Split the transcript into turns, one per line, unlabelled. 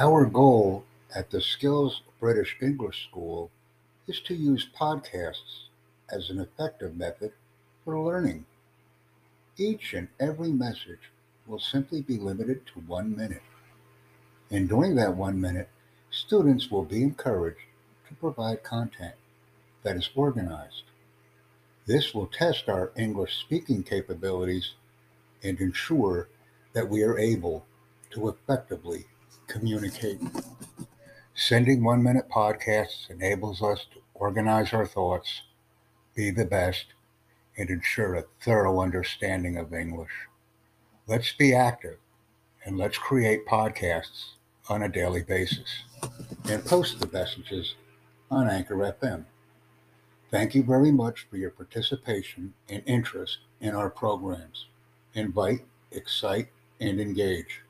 Our goal at the Skills British English School is to use podcasts as an effective method for learning. Each and every message will simply be limited to one minute. And during that one minute, students will be encouraged to provide content that is organized. This will test our English speaking capabilities and ensure that we are able to effectively communicate. Sending one minute podcasts enables us to organize our thoughts, be the best, and ensure a thorough understanding of English. Let's be active and let's create podcasts on a daily basis and post the messages on Anchor FM. Thank you very much for your participation and interest in our programs. Invite, excite, and engage.